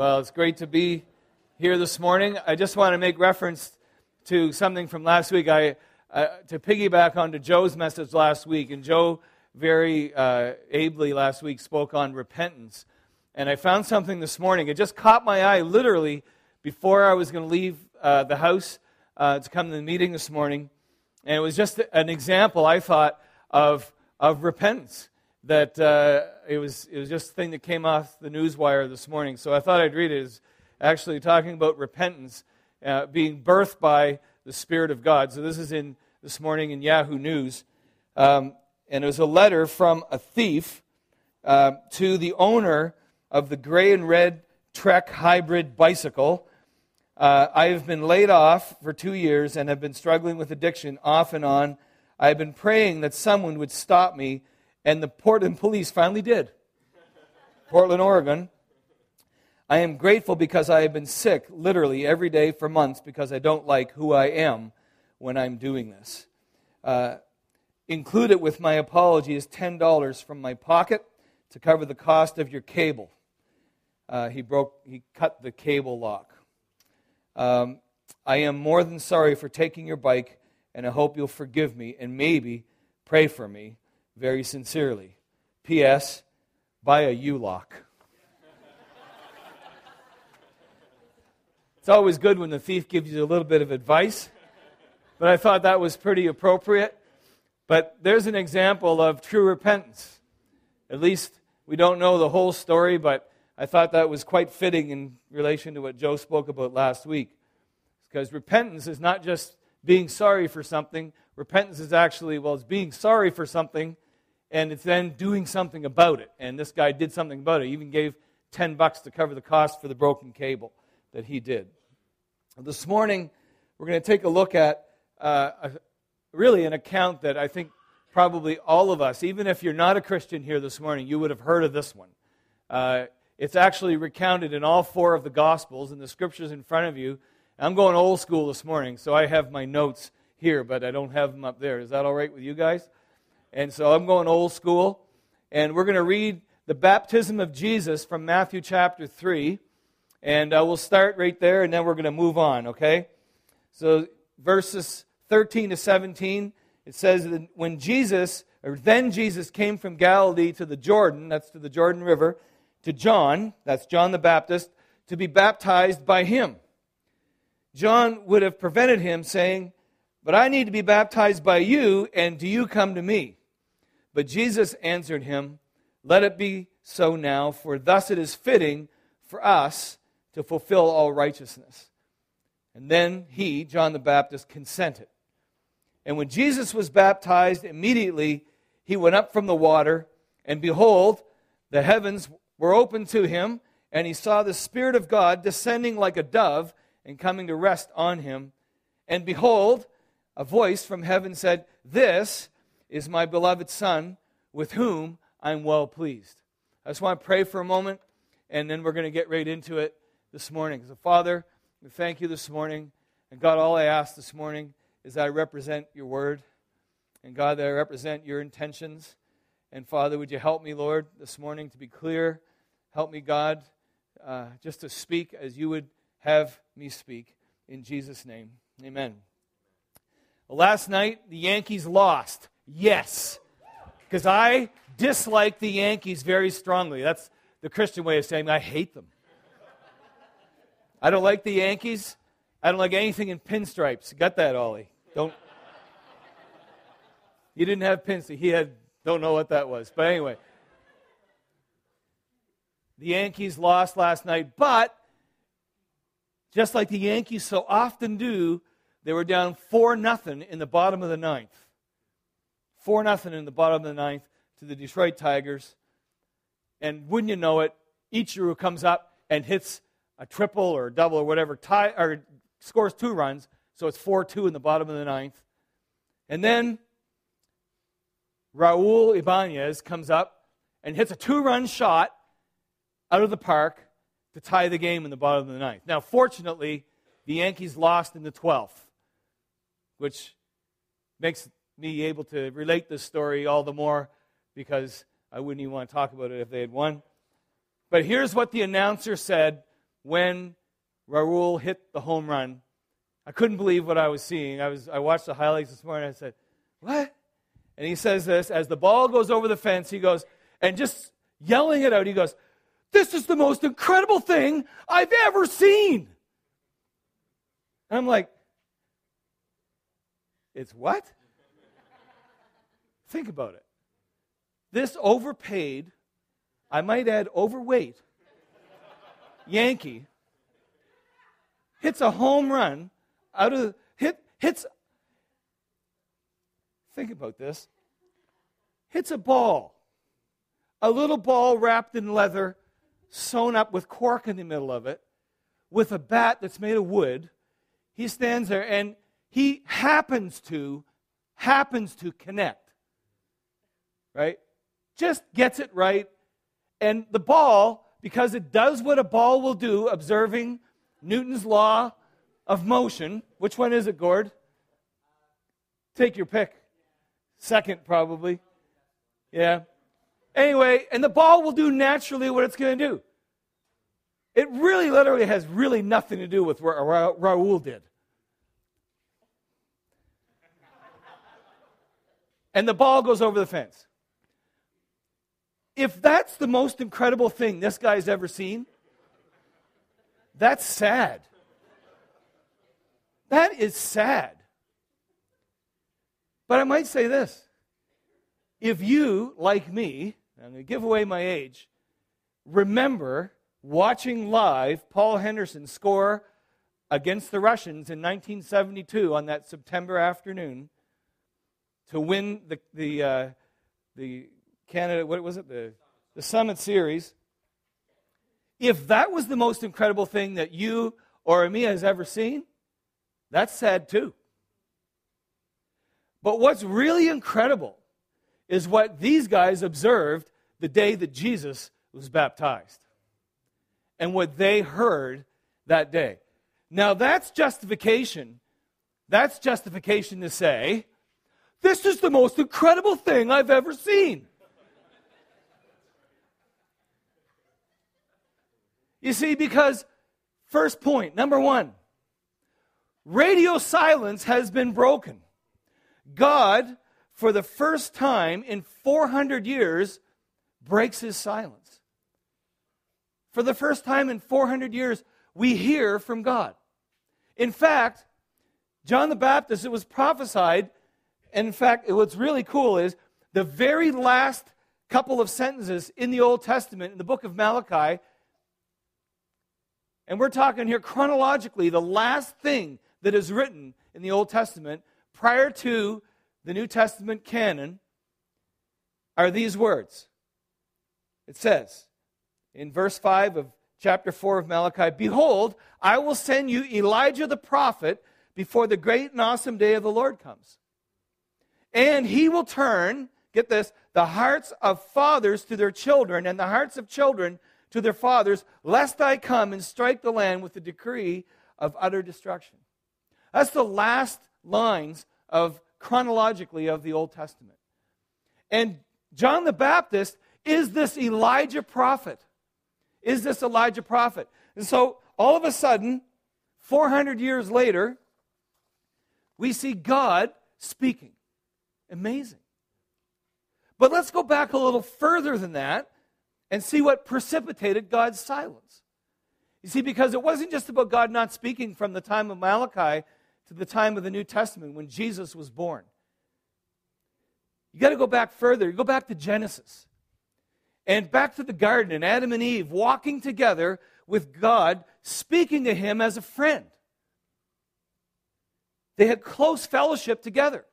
Well, it's great to be here this morning. I just want to make reference to something from last week. I uh, to piggyback onto Joe's message last week, and Joe very uh, ably last week spoke on repentance. And I found something this morning. It just caught my eye literally before I was going to leave uh, the house uh, to come to the meeting this morning. And it was just an example, I thought, of, of repentance that uh, it, was, it was just a thing that came off the news wire this morning. So I thought I'd read it. It's actually talking about repentance uh, being birthed by the Spirit of God. So this is in this morning in Yahoo News. Um, and it was a letter from a thief uh, to the owner of the gray and red Trek hybrid bicycle. Uh, I have been laid off for two years and have been struggling with addiction off and on. I have been praying that someone would stop me and the Portland police finally did. Portland, Oregon. I am grateful because I have been sick literally every day for months because I don't like who I am when I'm doing this. Uh, included with my apology is $10 from my pocket to cover the cost of your cable. Uh, he broke, he cut the cable lock. Um, I am more than sorry for taking your bike, and I hope you'll forgive me and maybe pray for me very sincerely. P.S. Buy a U lock. it's always good when the thief gives you a little bit of advice, but I thought that was pretty appropriate. But there's an example of true repentance. At least we don't know the whole story, but I thought that was quite fitting in relation to what Joe spoke about last week. Because repentance is not just being sorry for something, repentance is actually, well, it's being sorry for something and it's then doing something about it. And this guy did something about it. He even gave 10 bucks to cover the cost for the broken cable that he did. This morning, we're going to take a look at uh, a, really an account that I think probably all of us, even if you're not a Christian here this morning, you would have heard of this one. Uh, it's actually recounted in all four of the Gospels, and the scriptures in front of you. I'm going old school this morning, so I have my notes here, but I don't have them up there. Is that all right with you guys? And so I'm going old school. And we're going to read the baptism of Jesus from Matthew chapter 3. And uh, we'll start right there, and then we're going to move on, okay? So, verses 13 to 17, it says that when Jesus, or then Jesus came from Galilee to the Jordan, that's to the Jordan River, to John, that's John the Baptist, to be baptized by him. John would have prevented him, saying, But I need to be baptized by you, and do you come to me? But Jesus answered him, Let it be so now, for thus it is fitting for us to fulfill all righteousness. And then he, John the Baptist, consented. And when Jesus was baptized, immediately he went up from the water, and behold, the heavens were opened to him, and he saw the Spirit of God descending like a dove and coming to rest on him. And behold, a voice from heaven said, This is my beloved Son, with whom I'm well pleased. I just want to pray for a moment, and then we're going to get right into it this morning. So, Father, we thank you this morning. And God, all I ask this morning is that I represent your word. And God, that I represent your intentions. And Father, would you help me, Lord, this morning to be clear? Help me, God, uh, just to speak as you would have me speak. In Jesus' name, amen. Last night, the Yankees lost. Yes. Because I dislike the Yankees very strongly. That's the Christian way of saying I hate them. I don't like the Yankees. I don't like anything in pinstripes. Got that, Ollie? Don't. You didn't have pinstripes. He had. Don't know what that was. But anyway, the Yankees lost last night. But just like the Yankees so often do, they were down four nothing in the bottom of the ninth. 4 nothing in the bottom of the ninth to the Detroit Tigers. And wouldn't you know it, Ichiro comes up and hits a triple or a double or whatever, tie, or scores two runs. So it's 4 2 in the bottom of the ninth. And then Raul Ibanez comes up and hits a two run shot out of the park to tie the game in the bottom of the ninth. Now, fortunately, the Yankees lost in the 12th, which makes me able to relate this story all the more because I wouldn't even want to talk about it if they had won. But here's what the announcer said when Raul hit the home run. I couldn't believe what I was seeing. I, was, I watched the highlights this morning. I said, What? And he says this as the ball goes over the fence, he goes, and just yelling it out, he goes, This is the most incredible thing I've ever seen. And I'm like, It's what? Think about it. This overpaid, I might add overweight, Yankee hits a home run out of hit hits think about this hits a ball a little ball wrapped in leather sewn up with cork in the middle of it with a bat that's made of wood he stands there and he happens to happens to connect right just gets it right and the ball because it does what a ball will do observing Newton's law of motion. Which one is it, Gord? Take your pick. Second, probably. Yeah. Anyway, and the ball will do naturally what it's going to do. It really literally has really nothing to do with what Ra- Ra- Raul did. and the ball goes over the fence. If that's the most incredible thing this guy's ever seen, that's sad. That is sad. But I might say this if you, like me, I'm going to give away my age, remember watching live Paul Henderson score against the Russians in 1972 on that September afternoon to win the, the, uh, the Canada, what was it, the, the Summit Series. If that was the most incredible thing that you or me has ever seen, that's sad too. But what's really incredible is what these guys observed the day that Jesus was baptized and what they heard that day. Now, that's justification. That's justification to say, this is the most incredible thing I've ever seen. You see, because, first point, number one, radio silence has been broken. God, for the first time in 400 years, breaks his silence. For the first time in 400 years, we hear from God. In fact, John the Baptist, it was prophesied, and in fact, what's really cool is the very last couple of sentences in the Old Testament, in the book of Malachi, and we're talking here chronologically, the last thing that is written in the Old Testament prior to the New Testament canon are these words. It says in verse 5 of chapter 4 of Malachi Behold, I will send you Elijah the prophet before the great and awesome day of the Lord comes. And he will turn, get this, the hearts of fathers to their children and the hearts of children to their fathers, lest I come and strike the land with the decree of utter destruction. That's the last lines of chronologically of the Old Testament. And John the Baptist is this Elijah prophet. Is this Elijah prophet? And so all of a sudden, 400 years later, we see God speaking. Amazing. But let's go back a little further than that and see what precipitated God's silence. You see, because it wasn't just about God not speaking from the time of Malachi to the time of the New Testament when Jesus was born. You got to go back further. You go back to Genesis and back to the garden and Adam and Eve walking together with God, speaking to him as a friend. They had close fellowship together.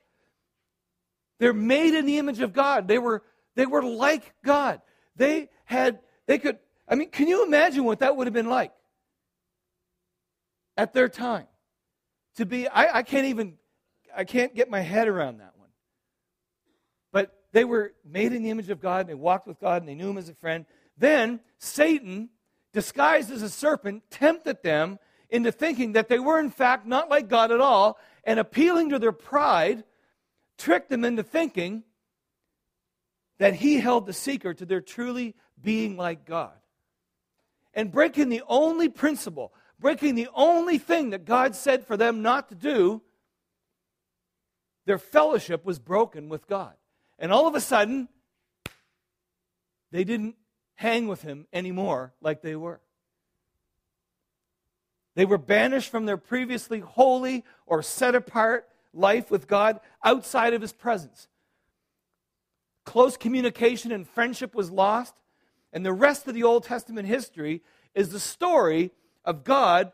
They're made in the image of God. They were, they were like God. They had, they could, I mean, can you imagine what that would have been like at their time? To be, I, I can't even, I can't get my head around that one. But they were made in the image of God and they walked with God and they knew him as a friend. Then Satan, disguised as a serpent, tempted them into thinking that they were in fact not like God at all and appealing to their pride, tricked them into thinking that he held the secret to their truly being like God. and breaking the only principle, breaking the only thing that God said for them not to do, their fellowship was broken with God. And all of a sudden, they didn't hang with him anymore like they were. They were banished from their previously holy or set apart life with God outside of his presence. Close communication and friendship was lost, and the rest of the Old Testament history is the story of God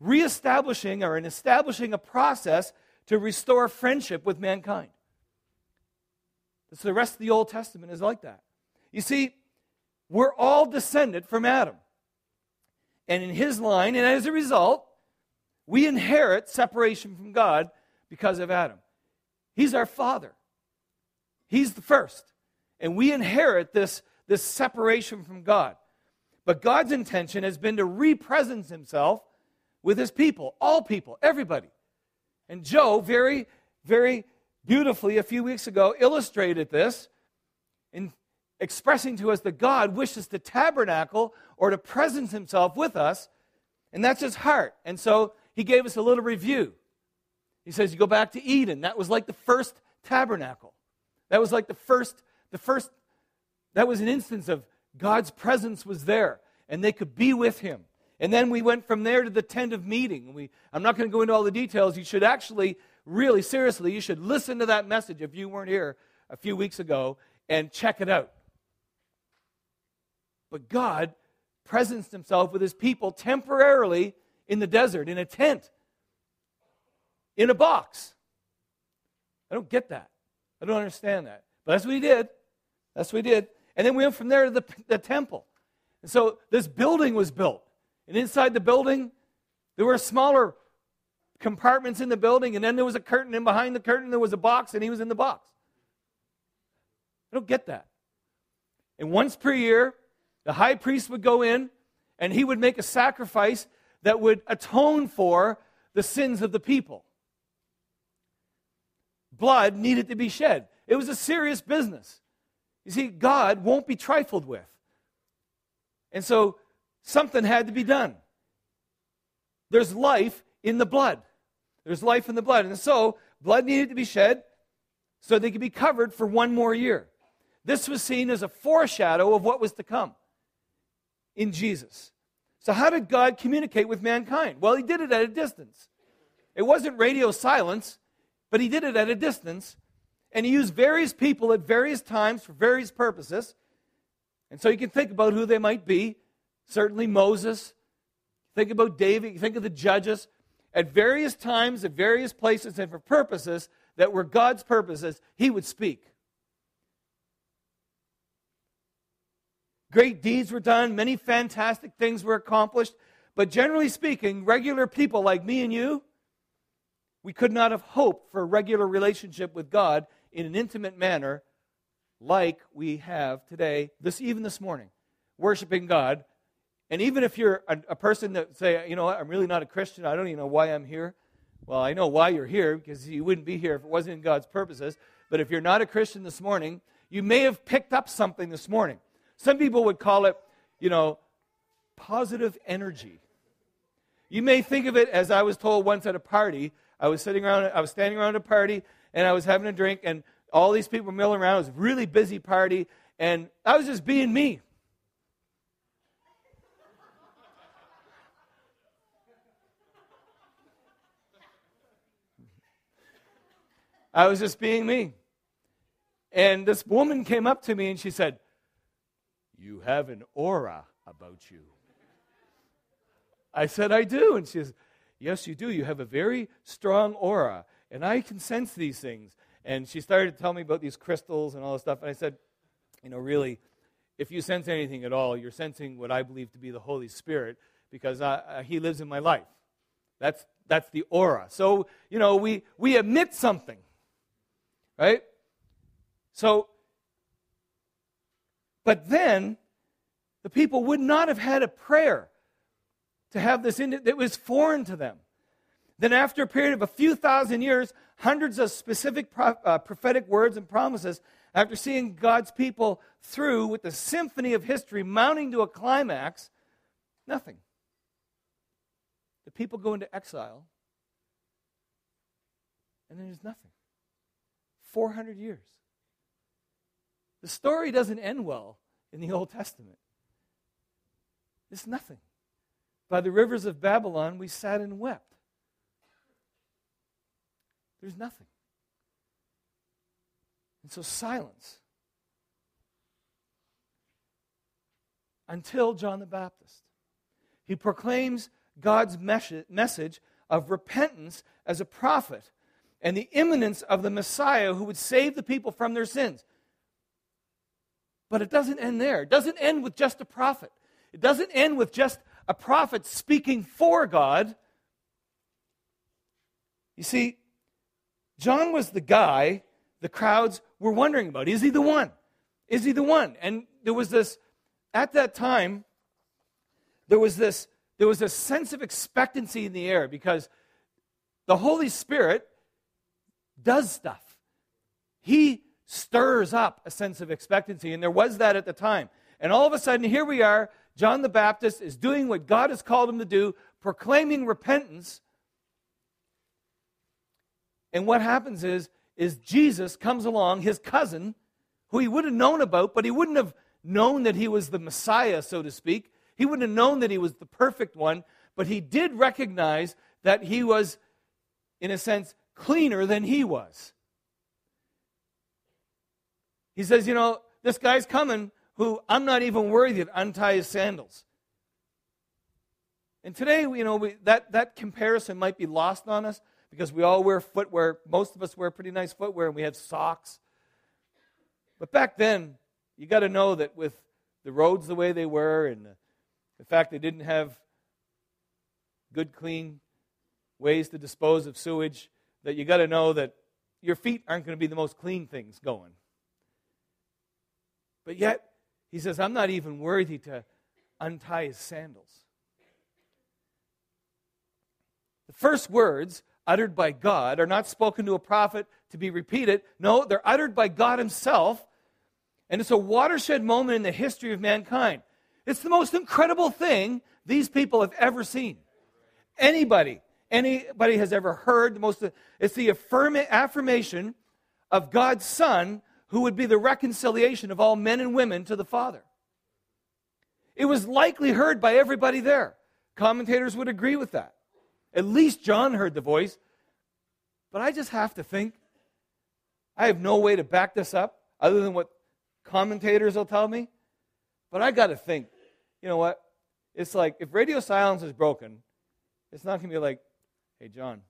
reestablishing or in establishing a process to restore friendship with mankind. So the rest of the Old Testament is like that. You see, we're all descended from Adam and in his line, and as a result, we inherit separation from God because of Adam. He's our father, he's the first. And we inherit this, this separation from God. But God's intention has been to re-presence himself with his people, all people, everybody. And Joe, very, very beautifully, a few weeks ago, illustrated this in expressing to us that God wishes to tabernacle or to presence himself with us, and that's his heart. And so he gave us a little review. He says, You go back to Eden. That was like the first tabernacle. That was like the first, the first, that was an instance of God's presence was there, and they could be with him. And then we went from there to the tent of meeting. We, I'm not going to go into all the details. You should actually, really seriously, you should listen to that message if you weren't here a few weeks ago and check it out. But God presenced himself with his people temporarily in the desert, in a tent, in a box. I don't get that. I don't understand that. But that's what he did. That's what he did. And then we went from there to the, the temple. And so this building was built. And inside the building, there were smaller compartments in the building, and then there was a curtain, and behind the curtain, there was a box, and he was in the box. I don't get that. And once per year, the high priest would go in and he would make a sacrifice that would atone for the sins of the people. Blood needed to be shed. It was a serious business. You see, God won't be trifled with. And so something had to be done. There's life in the blood. There's life in the blood. And so blood needed to be shed so they could be covered for one more year. This was seen as a foreshadow of what was to come in Jesus. So, how did God communicate with mankind? Well, He did it at a distance. It wasn't radio silence, but He did it at a distance. And He used various people at various times for various purposes. And so you can think about who they might be. Certainly Moses. Think about David. Think of the judges. At various times, at various places, and for purposes that were God's purposes, He would speak. Great deeds were done, many fantastic things were accomplished, but generally speaking, regular people like me and you, we could not have hoped for a regular relationship with God in an intimate manner like we have today, this even this morning, worshiping God. And even if you're a, a person that say, you know what, I'm really not a Christian, I don't even know why I'm here. Well, I know why you're here because you wouldn't be here if it wasn't in God's purposes. But if you're not a Christian this morning, you may have picked up something this morning. Some people would call it, you know, positive energy. You may think of it as I was told once at a party. I was sitting around, I was standing around a party, and I was having a drink, and all these people were milling around. It was a really busy party, and I was just being me. I was just being me. And this woman came up to me and she said, you have an aura about you. I said, I do. And she says, Yes, you do. You have a very strong aura. And I can sense these things. And she started to tell me about these crystals and all this stuff. And I said, You know, really, if you sense anything at all, you're sensing what I believe to be the Holy Spirit because I, uh, He lives in my life. That's, that's the aura. So, you know, we, we emit something, right? So but then the people would not have had a prayer to have this in that was foreign to them. Then, after a period of a few thousand years, hundreds of specific pro- uh, prophetic words and promises, after seeing God's people through with the symphony of history mounting to a climax, Nothing. The people go into exile, and then there's nothing. 400 years. The story doesn't end well in the Old Testament. It's nothing. By the rivers of Babylon, we sat and wept. There's nothing. And so, silence. Until John the Baptist. He proclaims God's message of repentance as a prophet and the imminence of the Messiah who would save the people from their sins. But it doesn't end there. It doesn't end with just a prophet. It doesn't end with just a prophet speaking for God. You see, John was the guy the crowds were wondering about. Is he the one? Is he the one? And there was this, at that time, there was this, there was a sense of expectancy in the air because the Holy Spirit does stuff. He stirs up a sense of expectancy, and there was that at the time. And all of a sudden, here we are. John the Baptist is doing what God has called him to do, proclaiming repentance. And what happens is, is Jesus comes along, his cousin, who he would have known about, but he wouldn't have known that he was the Messiah, so to speak. He wouldn't have known that he was the perfect one, but he did recognize that he was, in a sense, cleaner than he was. He says, You know, this guy's coming who I'm not even worthy to untie his sandals. And today, you know, we, that, that comparison might be lost on us because we all wear footwear. Most of us wear pretty nice footwear and we have socks. But back then, you got to know that with the roads the way they were and the, the fact they didn't have good, clean ways to dispose of sewage, that you got to know that your feet aren't going to be the most clean things going. But yet, he says, I'm not even worthy to untie his sandals. The first words uttered by God are not spoken to a prophet to be repeated. No, they're uttered by God himself. And it's a watershed moment in the history of mankind. It's the most incredible thing these people have ever seen. Anybody anybody has ever heard. The most, it's the affirma- affirmation of God's Son who would be the reconciliation of all men and women to the Father. It was likely heard by everybody there. Commentators would agree with that. At least John heard the voice. But I just have to think. I have no way to back this up other than what commentators will tell me. But I got to think, you know what? It's like if radio silence is broken, it's not going to be like, Hey, John,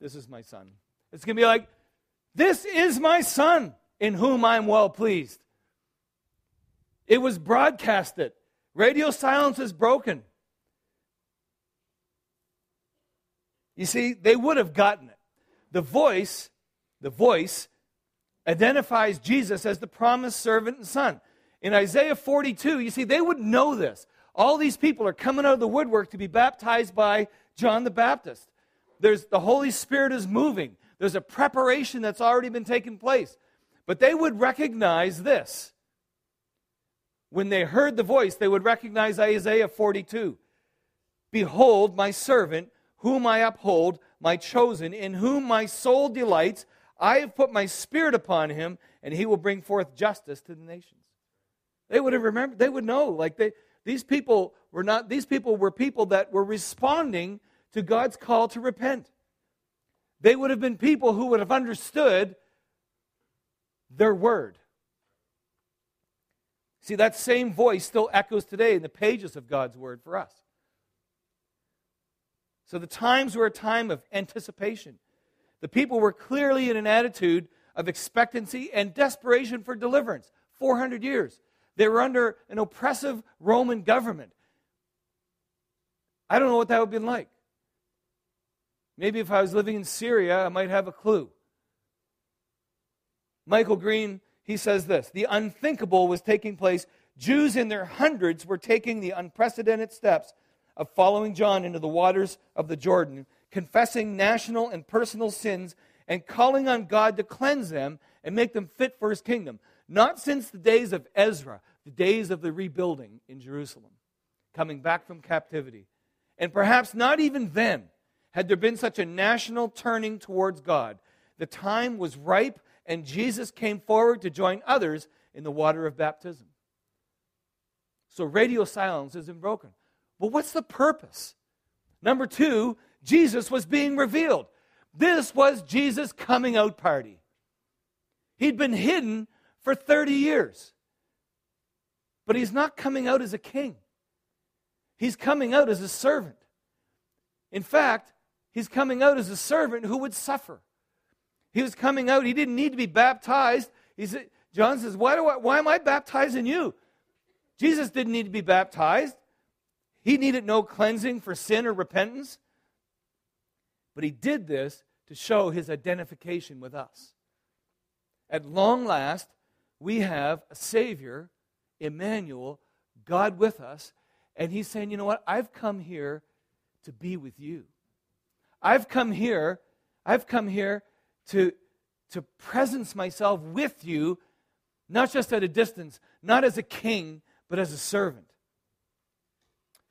this is my son. It's going to be like, This is my son in whom I'm well pleased. It was broadcasted. Radio silence is broken. You see, they would have gotten it. The voice, the voice identifies Jesus as the promised servant and son. In Isaiah 42, you see, they would know this. All these people are coming out of the woodwork to be baptized by John the Baptist. There's, the Holy Spirit is moving. There's a preparation that's already been taking place. But they would recognize this. When they heard the voice, they would recognize Isaiah 42. Behold, my servant, whom I uphold, my chosen, in whom my soul delights. I have put my spirit upon him, and he will bring forth justice to the nations. They would have remembered, they would know. Like they, these people were not, these people were people that were responding to God's call to repent. They would have been people who would have understood their word. See, that same voice still echoes today in the pages of God's word for us. So the times were a time of anticipation. The people were clearly in an attitude of expectancy and desperation for deliverance. 400 years. They were under an oppressive Roman government. I don't know what that would have been like. Maybe if I was living in Syria, I might have a clue. Michael Green, he says this The unthinkable was taking place. Jews in their hundreds were taking the unprecedented steps of following John into the waters of the Jordan, confessing national and personal sins, and calling on God to cleanse them and make them fit for his kingdom. Not since the days of Ezra, the days of the rebuilding in Jerusalem. coming back from captivity. And perhaps not even then had there been such a national turning towards God. The time was ripe, and Jesus came forward to join others in the water of baptism. So radio silence isn't broken. But what's the purpose? Number two, Jesus was being revealed. This was Jesus' coming out party. He'd been hidden for 30 years. But he's not coming out as a king, he's coming out as a servant. In fact, he's coming out as a servant who would suffer. He was coming out, he didn't need to be baptized. He said, John says, why, do I, why am I baptizing you? Jesus didn't need to be baptized. He needed no cleansing for sin or repentance. But he did this to show his identification with us. At long last, we have a Savior, Immanuel, God with us, and he's saying, you know what? I've come here to be with you. I've come here, I've come here to, to presence myself with you, not just at a distance, not as a king, but as a servant.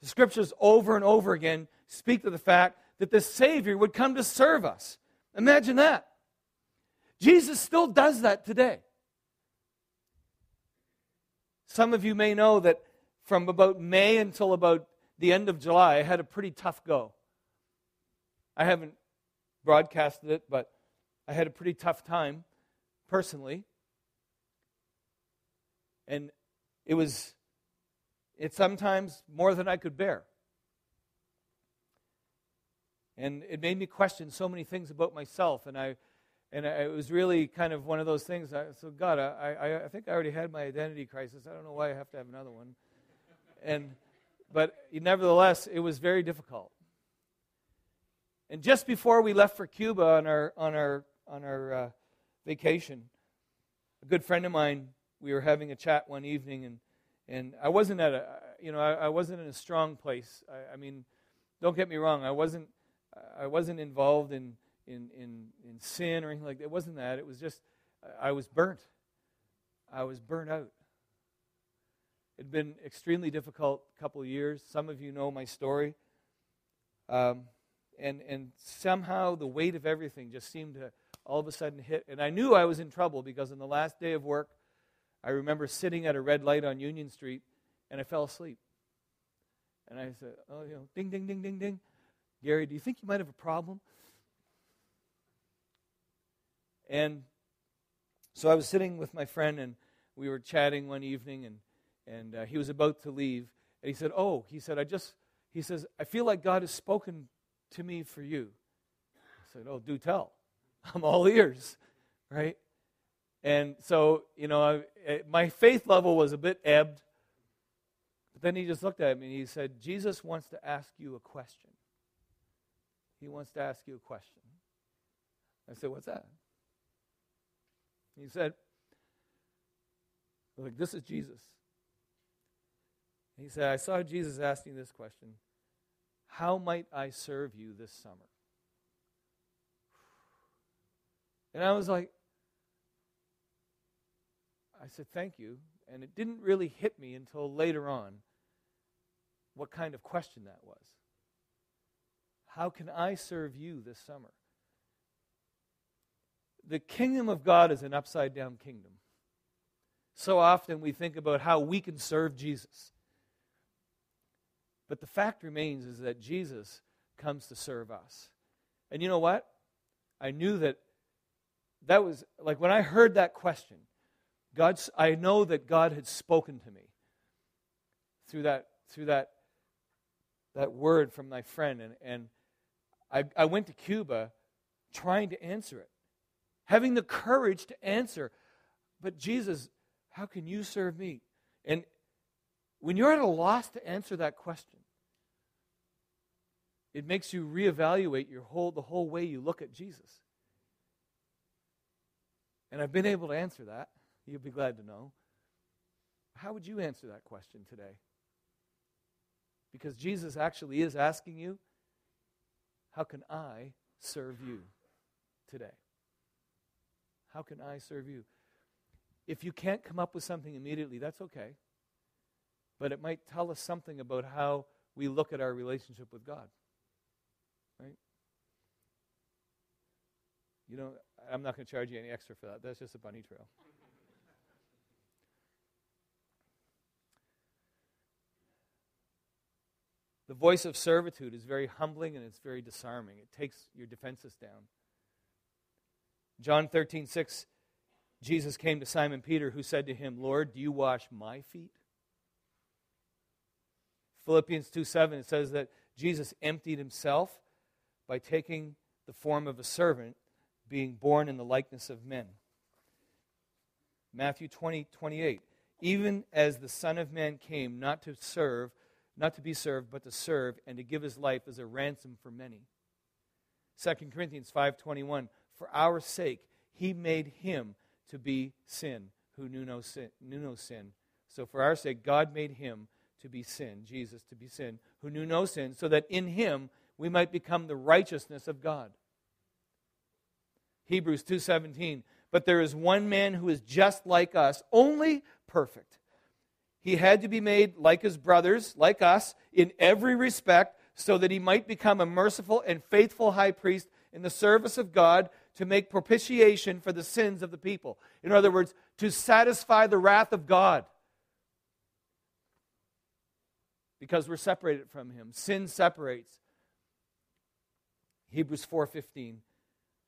The scriptures over and over again speak to the fact that the Savior would come to serve us. Imagine that. Jesus still does that today. Some of you may know that from about May until about the end of July, I had a pretty tough go. I haven't broadcasted it, but I had a pretty tough time personally. And it was it's sometimes more than I could bear. And it made me question so many things about myself. And, I, and I, it was really kind of one of those things. I, so, God, I, I, I think I already had my identity crisis. I don't know why I have to have another one. And, but nevertheless, it was very difficult. And just before we left for Cuba on our, on our, on our uh, vacation, a good friend of mine, we were having a chat one evening, and and I wasn't at a, you know, I, I wasn't in a strong place. I, I, mean, don't get me wrong. I wasn't, I wasn't involved in, in, in, in sin or anything like that. It wasn't that. It was just, I was burnt. I was burnt out. It'd been extremely difficult couple of years. Some of you know my story. Um, and, and somehow the weight of everything just seemed to all of a sudden hit. And I knew I was in trouble because on the last day of work, I remember sitting at a red light on Union Street and I fell asleep. And I said, Oh, you know, ding, ding, ding, ding, ding. Gary, do you think you might have a problem? And so I was sitting with my friend and we were chatting one evening and, and uh, he was about to leave. And he said, Oh, he said, I just, he says, I feel like God has spoken to me for you. I said, Oh, do tell. I'm all ears, right? And so, you know, I, eh, my faith level was a bit ebbed. But then he just looked at me and he said, Jesus wants to ask you a question. He wants to ask you a question. I said, What's that? He said, Look, this is Jesus. He said, I saw Jesus asking this question How might I serve you this summer? And I was like, I said, Thank you. And it didn't really hit me until later on what kind of question that was. How can I serve you this summer? The kingdom of God is an upside down kingdom. So often we think about how we can serve Jesus. But the fact remains is that Jesus comes to serve us. And you know what? I knew that that was like when I heard that question, God's, I know that God had spoken to me through that, through that, that word from my friend. And, and I, I went to Cuba trying to answer it, having the courage to answer. But Jesus, how can you serve me? And when you're at a loss to answer that question, it makes you reevaluate your whole, the whole way you look at Jesus. And I've been able to answer that. You'll be glad to know. How would you answer that question today? Because Jesus actually is asking you, How can I serve you today? How can I serve you? If you can't come up with something immediately, that's okay. but it might tell us something about how we look at our relationship with God. Right? You know, I'm not going to charge you any extra for that. That's just a bunny trail. The voice of servitude is very humbling and it's very disarming. It takes your defenses down. John 13, 6, Jesus came to Simon Peter, who said to him, Lord, do you wash my feet? Philippians 2 7, it says that Jesus emptied himself by taking the form of a servant, being born in the likeness of men. Matthew 20 28, even as the Son of Man came not to serve, not to be served, but to serve, and to give his life as a ransom for many. 2 Corinthians 5:21 For our sake he made him to be sin who knew no sin, knew no sin. So for our sake God made him to be sin, Jesus to be sin, who knew no sin, so that in him we might become the righteousness of God. Hebrews 2:17 But there is one man who is just like us, only perfect. He had to be made like his brothers, like us, in every respect, so that he might become a merciful and faithful high priest in the service of God to make propitiation for the sins of the people. In other words, to satisfy the wrath of God. Because we're separated from him. Sin separates. Hebrews 4:15.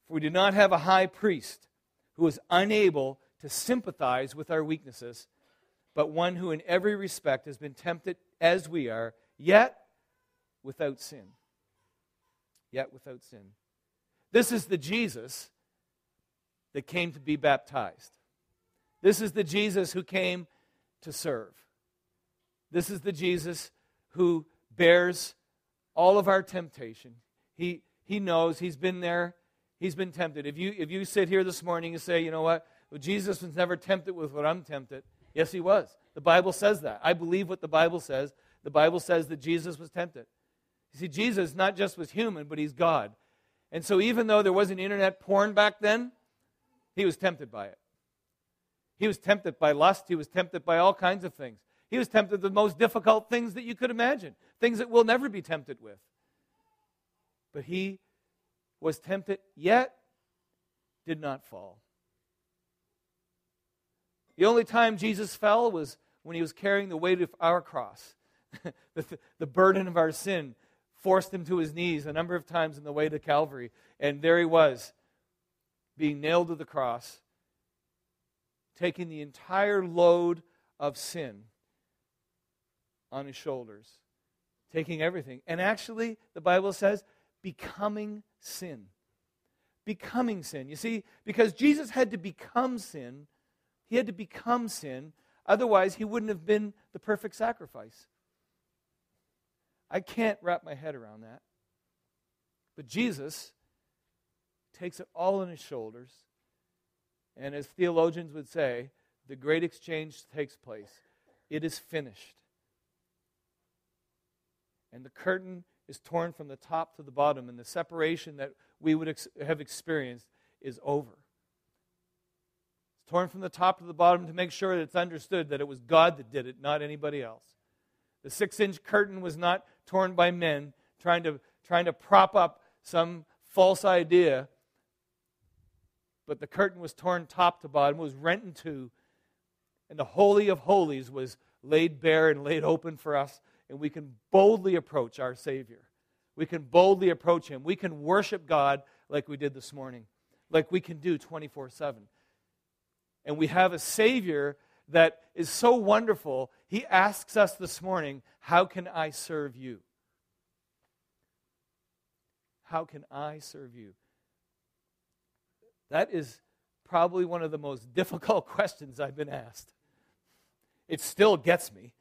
For we do not have a high priest who is unable to sympathize with our weaknesses but one who in every respect has been tempted as we are, yet without sin. Yet without sin. This is the Jesus that came to be baptized. This is the Jesus who came to serve. This is the Jesus who bears all of our temptation. He, he knows, he's been there, he's been tempted. If you, if you sit here this morning and say, you know what, well, Jesus was never tempted with what I'm tempted, Yes, he was. The Bible says that. I believe what the Bible says. The Bible says that Jesus was tempted. You see, Jesus not just was human, but he's God. And so even though there wasn't internet porn back then, he was tempted by it. He was tempted by lust. He was tempted by all kinds of things. He was tempted the most difficult things that you could imagine, things that we'll never be tempted with. But he was tempted, yet did not fall. The only time Jesus fell was when he was carrying the weight of our cross. the, the burden of our sin forced him to his knees a number of times in the way to Calvary. And there he was, being nailed to the cross, taking the entire load of sin on his shoulders, taking everything. And actually, the Bible says, becoming sin. Becoming sin. You see, because Jesus had to become sin he had to become sin. Otherwise, he wouldn't have been the perfect sacrifice. I can't wrap my head around that. But Jesus takes it all on his shoulders. And as theologians would say, the great exchange takes place. It is finished. And the curtain is torn from the top to the bottom, and the separation that we would ex- have experienced is over It's torn from the top to the bottom to make sure that it's understood that it was God that did it, not anybody else. The six inch curtain was not torn by men trying to, trying to prop up some false idea, but the curtain was torn top to bottom, was rent in two, and the Holy of Holies was laid bare and laid open for us, and we can boldly approach our Savior. We can boldly approach Him. We can worship God like we did this morning, like we can do 24 7. And we have a Savior that is so wonderful. He asks us this morning, How can I serve you? How can I serve you? That is probably one of the most difficult questions I've been asked. It still gets me.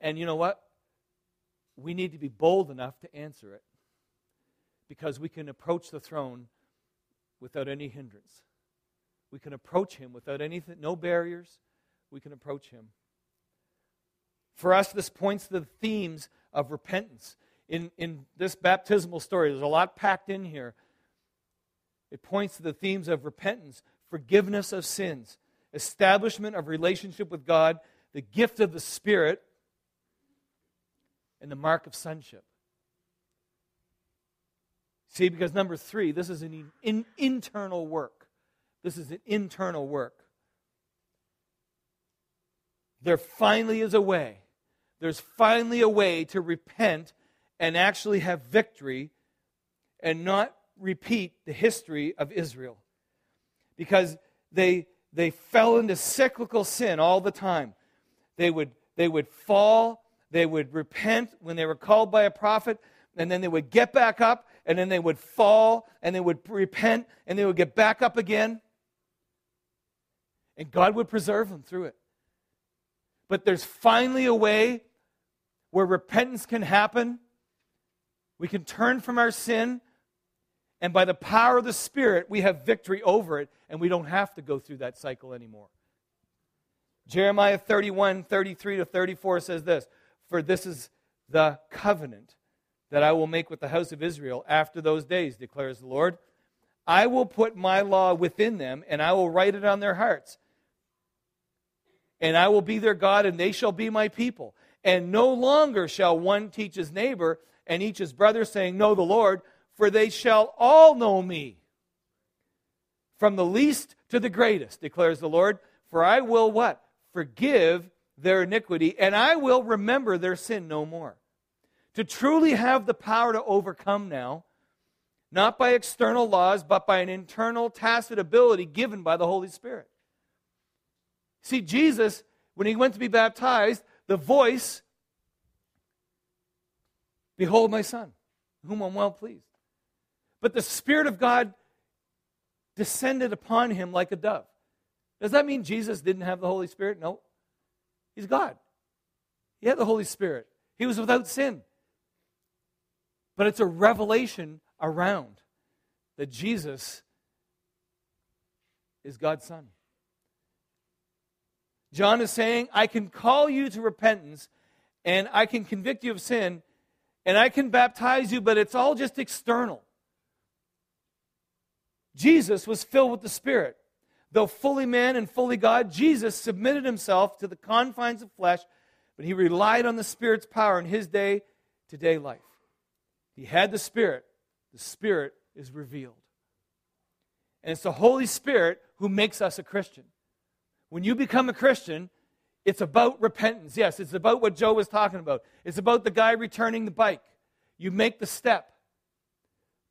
And you know what? We need to be bold enough to answer it because we can approach the throne without any hindrance. We can approach him without anything, no barriers. We can approach him. For us, this points to the themes of repentance. In, in this baptismal story, there's a lot packed in here. It points to the themes of repentance, forgiveness of sins, establishment of relationship with God, the gift of the Spirit, and the mark of sonship. See, because number three, this is an in, internal work. This is an internal work. There finally is a way. There's finally a way to repent and actually have victory and not repeat the history of Israel. Because they, they fell into cyclical sin all the time. They would, they would fall, they would repent when they were called by a prophet, and then they would get back up, and then they would fall, and they would repent, and they would get back up again. And God would preserve them through it. But there's finally a way where repentance can happen. We can turn from our sin, and by the power of the Spirit, we have victory over it, and we don't have to go through that cycle anymore. Jeremiah 31, 33 to 34 says this For this is the covenant that I will make with the house of Israel after those days, declares the Lord. I will put my law within them, and I will write it on their hearts and I will be their God, and they shall be my people. And no longer shall one teach his neighbor and each his brother, saying, Know the Lord, for they shall all know me. From the least to the greatest, declares the Lord, for I will what? Forgive their iniquity, and I will remember their sin no more. To truly have the power to overcome now, not by external laws, but by an internal tacit ability given by the Holy Spirit. See, Jesus, when he went to be baptized, the voice, Behold my son, whom I'm well pleased. But the Spirit of God descended upon him like a dove. Does that mean Jesus didn't have the Holy Spirit? No. He's God. He had the Holy Spirit. He was without sin. But it's a revelation around that Jesus is God's Son. John is saying, I can call you to repentance and I can convict you of sin and I can baptize you, but it's all just external. Jesus was filled with the Spirit. Though fully man and fully God, Jesus submitted himself to the confines of flesh, but he relied on the Spirit's power in his day to day life. He had the Spirit, the Spirit is revealed. And it's the Holy Spirit who makes us a Christian. When you become a Christian, it's about repentance. Yes, it's about what Joe was talking about. It's about the guy returning the bike. You make the step.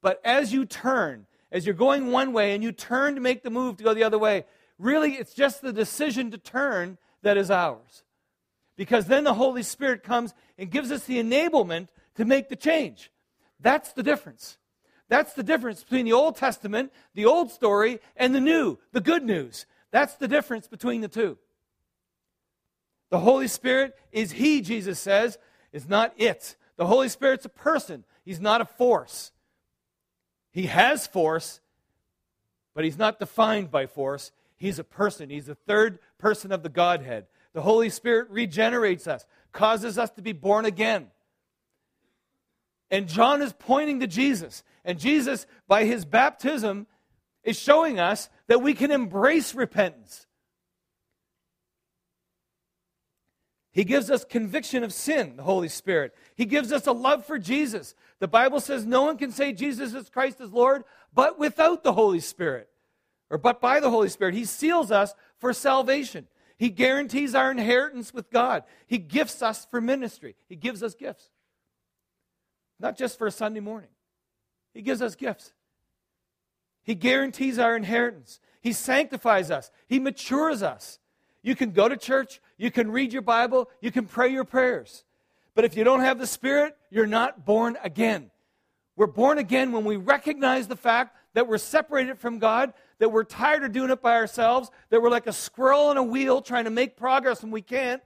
But as you turn, as you're going one way and you turn to make the move to go the other way, really it's just the decision to turn that is ours. Because then the Holy Spirit comes and gives us the enablement to make the change. That's the difference. That's the difference between the Old Testament, the old story, and the new, the good news. That's the difference between the two. The Holy Spirit is He, Jesus says, is not it. The Holy Spirit's a person, He's not a force. He has force, but He's not defined by force. He's a person, He's the third person of the Godhead. The Holy Spirit regenerates us, causes us to be born again. And John is pointing to Jesus. And Jesus, by his baptism, is showing us that we can embrace repentance. He gives us conviction of sin, the Holy Spirit. He gives us a love for Jesus. The Bible says no one can say Jesus is Christ as Lord but without the Holy Spirit, or but by the Holy Spirit. He seals us for salvation. He guarantees our inheritance with God. He gifts us for ministry. He gives us gifts. Not just for a Sunday morning, He gives us gifts. He guarantees our inheritance. He sanctifies us. He matures us. You can go to church, you can read your Bible, you can pray your prayers. But if you don't have the Spirit, you're not born again. We're born again when we recognize the fact that we're separated from God, that we're tired of doing it by ourselves, that we're like a squirrel on a wheel trying to make progress and we can't.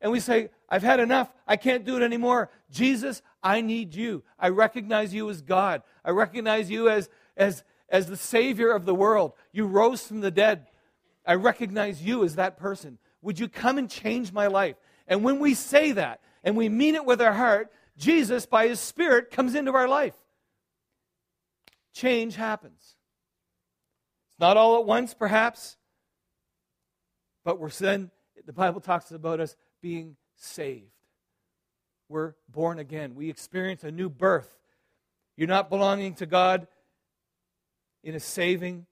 And we say, I've had enough. I can't do it anymore. Jesus, I need you. I recognize you as God. I recognize you as, as, as the Savior of the world. You rose from the dead. I recognize you as that person. Would you come and change my life? And when we say that and we mean it with our heart, Jesus, by His Spirit, comes into our life. Change happens. It's not all at once, perhaps, But we're then, the Bible talks about us being saved. We're born again. We experience a new birth. You're not belonging to God in a saving,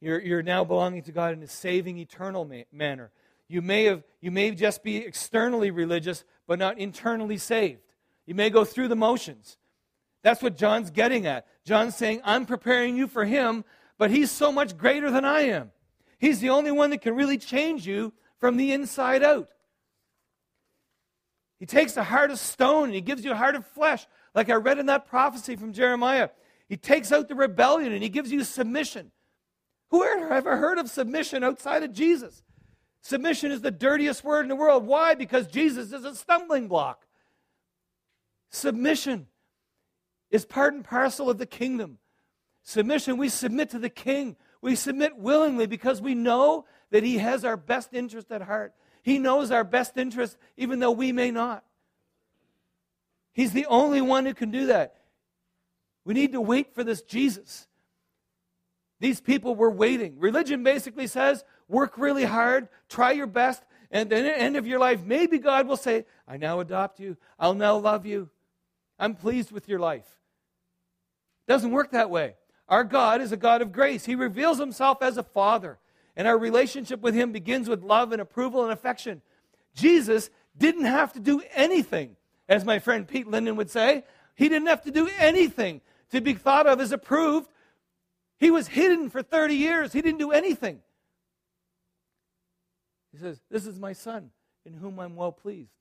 you're, you're now belonging to God in a saving, eternal ma- manner. You may, have, you may just be externally religious, but not internally saved. You may go through the motions. That's what John's getting at. John's saying, I'm preparing you for him, but he's so much greater than I am. He's the only one that can really change you from the inside out. He takes a heart of stone and he gives you a heart of flesh, like I read in that prophecy from Jeremiah. He takes out the rebellion and he gives you submission. Who ever heard of submission outside of Jesus? Submission is the dirtiest word in the world. Why? Because Jesus is a stumbling block. Submission is part and parcel of the kingdom. Submission, we submit to the king. We submit willingly because we know that he has our best interest at heart. He knows our best interest even though we may not. He's the only one who can do that. We need to wait for this Jesus. These people were waiting. Religion basically says work really hard, try your best, and then at the end of your life, maybe God will say, I now adopt you. I'll now love you. I'm pleased with your life. It doesn't work that way. Our God is a God of grace. He reveals himself as a father, and our relationship with him begins with love and approval and affection. Jesus didn't have to do anything, as my friend Pete Linden would say. He didn't have to do anything to be thought of as approved. He was hidden for 30 years. He didn't do anything. He says, This is my son in whom I'm well pleased.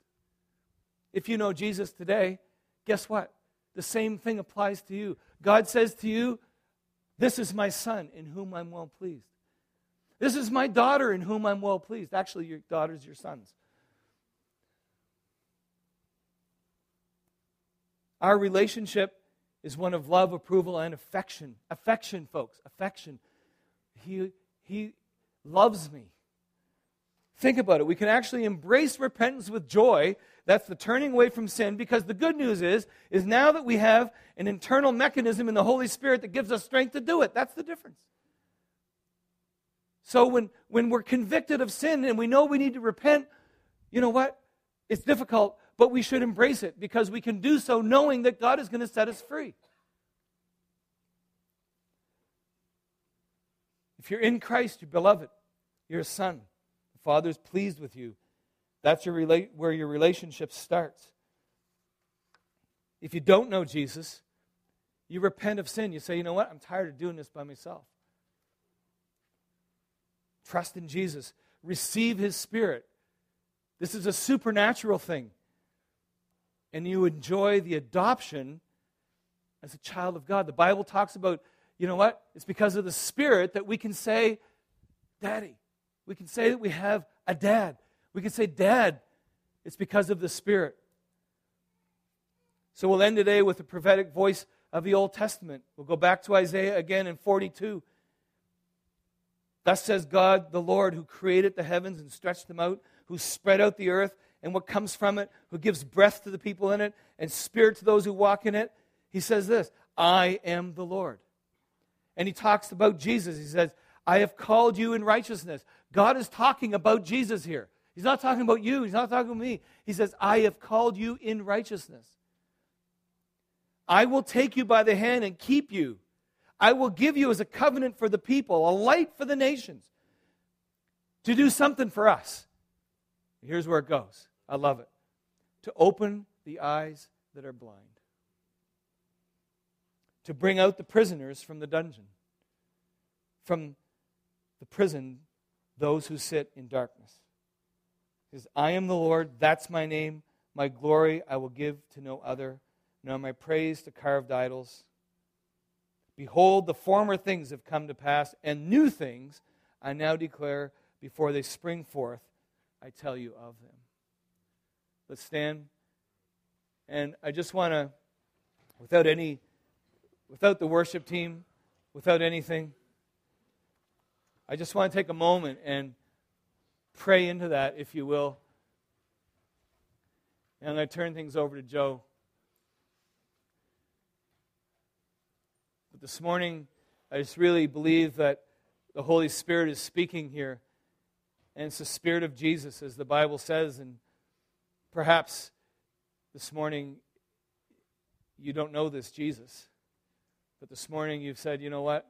If you know Jesus today, guess what? The same thing applies to you. God says to you, This is my son in whom I'm well pleased. This is my daughter in whom I'm well pleased. Actually, your daughters, your sons. Our relationship is one of love, approval, and affection. Affection, folks, affection. He, he loves me. Think about it. We can actually embrace repentance with joy. That's the turning away from sin because the good news is is now that we have an internal mechanism in the Holy Spirit that gives us strength to do it. That's the difference. So when when we're convicted of sin and we know we need to repent, you know what? It's difficult, but we should embrace it because we can do so knowing that God is going to set us free. If you're in Christ, you're beloved, you're a son. The Father is pleased with you. That's your rela- where your relationship starts. If you don't know Jesus, you repent of sin. You say, you know what? I'm tired of doing this by myself. Trust in Jesus. Receive his spirit. This is a supernatural thing and you enjoy the adoption as a child of God. The Bible talks about, you know what? It's because of the Spirit that we can say, Daddy. We can say that we have a dad. We can say, Dad. It's because of the Spirit. So we'll end today with the prophetic voice of the Old Testament. We'll go back to Isaiah again in 42. Thus says God, the Lord, who created the heavens and stretched them out, who spread out the earth and what comes from it, who gives breath to the people in it and spirit to those who walk in it. He says this I am the Lord. And he talks about Jesus. He says, I have called you in righteousness. God is talking about Jesus here. He's not talking about you. He's not talking about me. He says, I have called you in righteousness. I will take you by the hand and keep you. I will give you as a covenant for the people, a light for the nations, to do something for us. Here's where it goes I love it. To open the eyes that are blind, to bring out the prisoners from the dungeon, from the prison, those who sit in darkness. Because I am the Lord, that's my name. My glory I will give to no other, nor my praise to carved idols. Behold, the former things have come to pass, and new things I now declare before they spring forth, I tell you of them. Let's stand. And I just want to, without any, without the worship team, without anything, I just want to take a moment and pray into that, if you will. And I'm going to turn things over to Joe. But this morning, I just really believe that the Holy Spirit is speaking here. And it's the Spirit of Jesus, as the Bible says. And perhaps this morning you don't know this Jesus. But this morning you've said, you know what?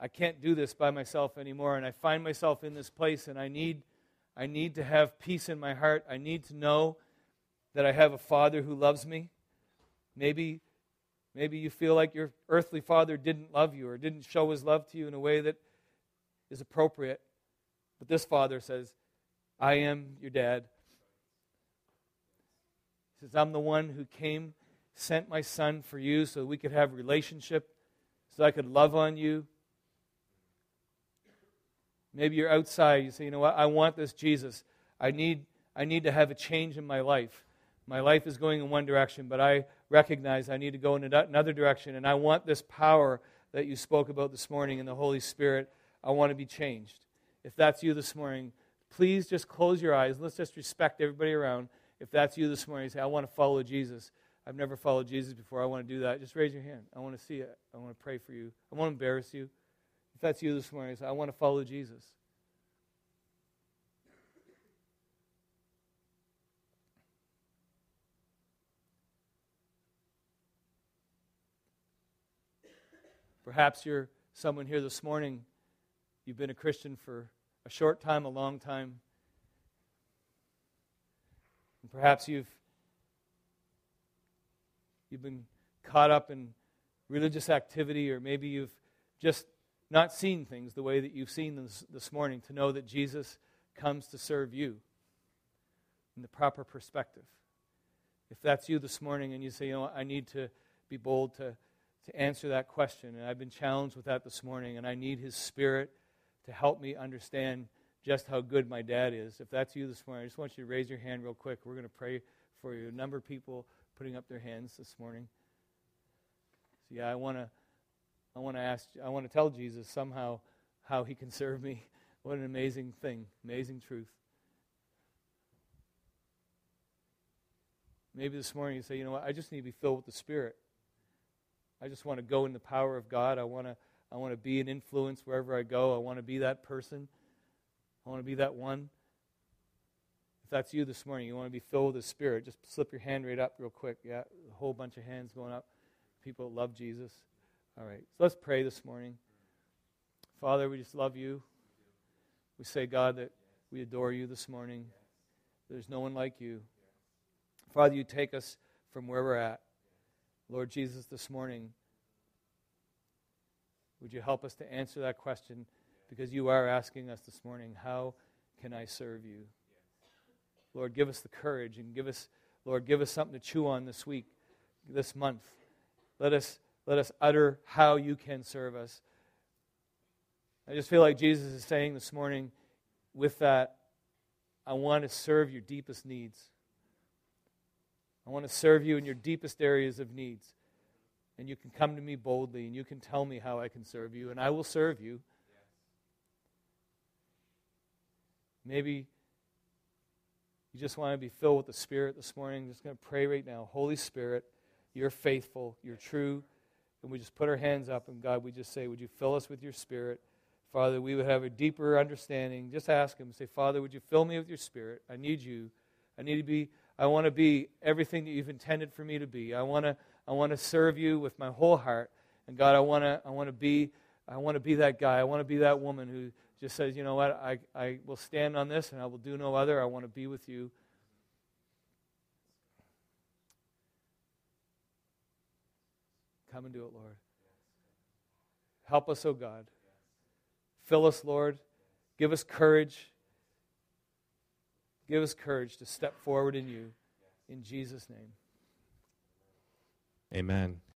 I can't do this by myself anymore. And I find myself in this place and I need, I need to have peace in my heart. I need to know that I have a father who loves me. Maybe, maybe you feel like your earthly father didn't love you or didn't show his love to you in a way that is appropriate. But this father says, I am your dad. He says, I'm the one who came, sent my son for you so we could have relationship, so I could love on you. Maybe you're outside, you say, you know what, I want this Jesus. I need, I need to have a change in my life. My life is going in one direction, but I recognize I need to go in another direction, and I want this power that you spoke about this morning in the Holy Spirit. I want to be changed. If that's you this morning, please just close your eyes. Let's just respect everybody around. If that's you this morning, say, I want to follow Jesus. I've never followed Jesus before. I want to do that. Just raise your hand. I want to see it. I want to pray for you. I won't embarrass you. If that's you this morning, I want to follow Jesus. Perhaps you're someone here this morning, you've been a Christian for a short time, a long time. And perhaps you've you've been caught up in religious activity, or maybe you've just not seen things the way that you've seen them this, this morning to know that Jesus comes to serve you in the proper perspective. If that's you this morning and you say, you know, I need to be bold to to answer that question. And I've been challenged with that this morning, and I need His Spirit to help me understand just how good my dad is. If that's you this morning, I just want you to raise your hand real quick. We're going to pray for you. A number of people putting up their hands this morning. So yeah, I want to, I want to ask, I want to tell Jesus somehow how He can serve me. What an amazing thing, amazing truth. Maybe this morning you say, you know what, I just need to be filled with the Spirit. I just want to go in the power of God. I want to, I want to be an influence wherever I go. I want to be that person. I want to be that one. If that's you this morning, you want to be filled with the Spirit, just slip your hand right up real quick. Yeah, a whole bunch of hands going up. People love Jesus. All right, so let's pray this morning. Father, we just love you. We say, God, that we adore you this morning. There's no one like you. Father, you take us from where we're at. Lord Jesus, this morning, would you help us to answer that question? Because you are asking us this morning, how can I serve you? Lord, give us the courage and give us, Lord, give us something to chew on this week, this month. Let us, let us utter how you can serve us. I just feel like Jesus is saying this morning, with that, I want to serve your deepest needs. I want to serve you in your deepest areas of needs. And you can come to me boldly and you can tell me how I can serve you, and I will serve you. Maybe you just want to be filled with the Spirit this morning. I'm just going to pray right now. Holy Spirit, you're faithful, you're true. And we just put our hands up, and God, we just say, Would you fill us with your Spirit? Father, we would have a deeper understanding. Just ask Him, say, Father, would you fill me with your Spirit? I need you. I need to be I want to be everything that you've intended for me to be. I want to, I want to serve you with my whole heart. And God, I want to, I want to be, I want to be that guy. I want to be that woman who just says, you know what, I, I will stand on this and I will do no other. I want to be with you. Come and do it, Lord. Help us, O oh God. Fill us, Lord. Give us courage. Give us courage to step forward in you. In Jesus' name. Amen.